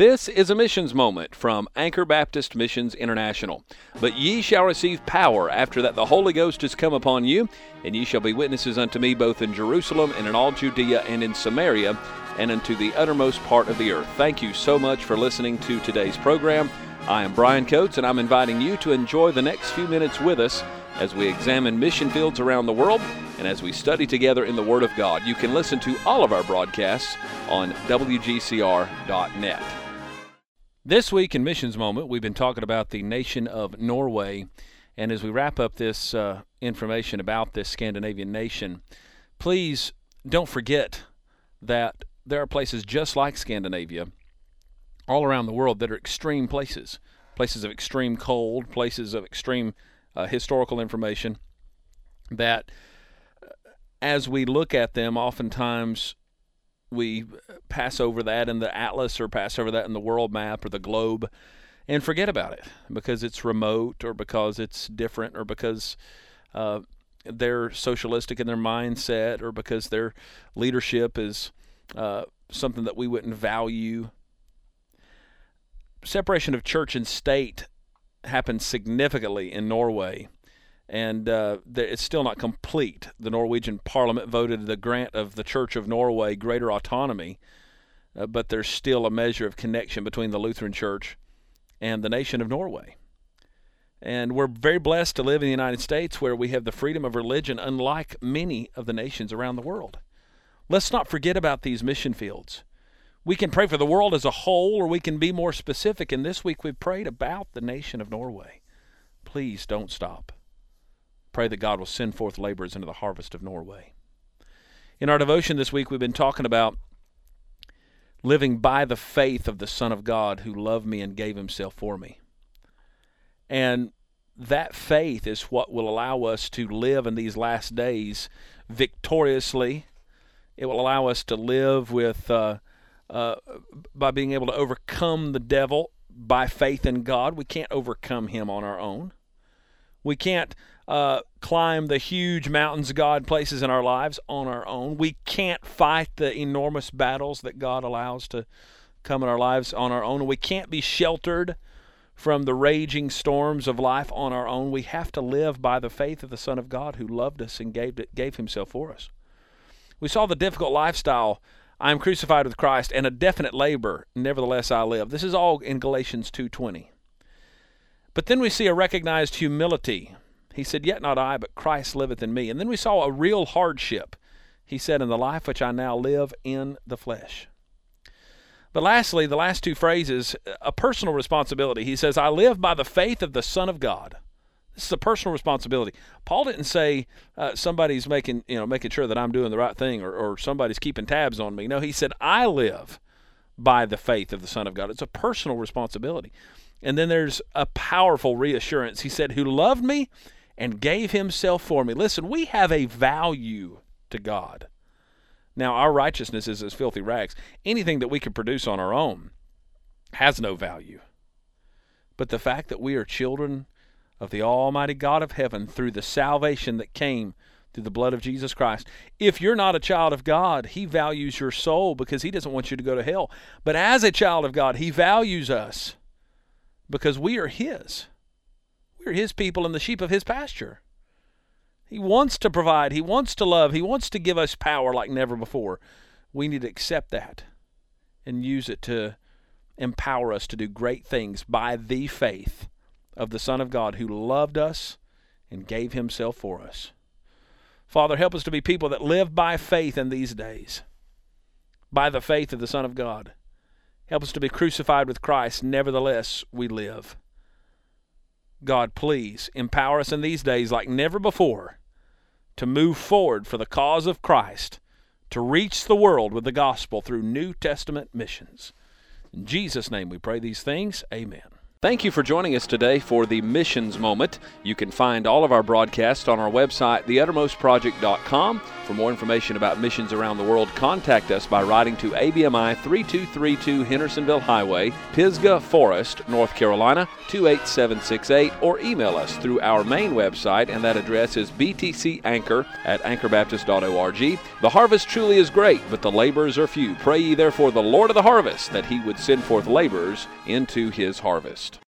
This is a missions moment from Anchor Baptist Missions International. But ye shall receive power after that the Holy Ghost is come upon you, and ye shall be witnesses unto me both in Jerusalem and in all Judea and in Samaria and unto the uttermost part of the earth. Thank you so much for listening to today's program. I am Brian Coates, and I'm inviting you to enjoy the next few minutes with us as we examine mission fields around the world and as we study together in the Word of God. You can listen to all of our broadcasts on WGCR.net. This week in Missions Moment, we've been talking about the nation of Norway. And as we wrap up this uh, information about this Scandinavian nation, please don't forget that there are places just like Scandinavia all around the world that are extreme places places of extreme cold, places of extreme uh, historical information that uh, as we look at them, oftentimes we pass over that in the atlas or pass over that in the world map or the globe and forget about it because it's remote or because it's different or because uh, they're socialistic in their mindset or because their leadership is uh, something that we wouldn't value. Separation of church and state happened significantly in Norway, and uh, it's still not complete. The Norwegian Parliament voted the grant of the Church of Norway greater autonomy, uh, but there's still a measure of connection between the Lutheran Church and the nation of Norway. And we're very blessed to live in the United States where we have the freedom of religion, unlike many of the nations around the world. Let's not forget about these mission fields. We can pray for the world as a whole, or we can be more specific. And this week we've prayed about the nation of Norway. Please don't stop. Pray that God will send forth laborers into the harvest of Norway. In our devotion this week, we've been talking about living by the faith of the Son of God who loved me and gave himself for me. And that faith is what will allow us to live in these last days victoriously. It will allow us to live with. Uh, uh, by being able to overcome the devil by faith in God. We can't overcome him on our own. We can't uh, climb the huge mountains God places in our lives on our own. We can't fight the enormous battles that God allows to come in our lives on our own. We can't be sheltered from the raging storms of life on our own. We have to live by the faith of the Son of God who loved us and gave, gave himself for us. We saw the difficult lifestyle I am crucified with Christ, and a definite labor, nevertheless I live. This is all in Galatians 2:20. But then we see a recognized humility. He said, Yet not I, but Christ liveth in me. And then we saw a real hardship. He said, In the life which I now live in the flesh. But lastly, the last two phrases, a personal responsibility. He says, I live by the faith of the Son of God. This is a personal responsibility. Paul didn't say uh, somebody's making you know making sure that I'm doing the right thing or, or somebody's keeping tabs on me. No, he said I live by the faith of the Son of God. It's a personal responsibility. And then there's a powerful reassurance. He said, Who loved me and gave himself for me. Listen, we have a value to God. Now, our righteousness is as filthy rags. Anything that we can produce on our own has no value. But the fact that we are children of the Almighty God of heaven through the salvation that came through the blood of Jesus Christ. If you're not a child of God, He values your soul because He doesn't want you to go to hell. But as a child of God, He values us because we are His. We're His people and the sheep of His pasture. He wants to provide, He wants to love, He wants to give us power like never before. We need to accept that and use it to empower us to do great things by the faith of the Son of God who loved us and gave himself for us. Father, help us to be people that live by faith in these days, by the faith of the Son of God. Help us to be crucified with Christ, nevertheless we live. God, please empower us in these days like never before to move forward for the cause of Christ, to reach the world with the gospel through New Testament missions. In Jesus' name we pray these things. Amen. Thank you for joining us today for the Missions Moment. You can find all of our broadcasts on our website, theuttermostproject.com. For more information about missions around the world, contact us by writing to ABMI 3232 Hendersonville Highway, Pisgah Forest, North Carolina 28768, or email us through our main website, and that address is btcanchor at anchorbaptist.org. The harvest truly is great, but the laborers are few. Pray ye therefore the Lord of the harvest that he would send forth laborers into his harvest.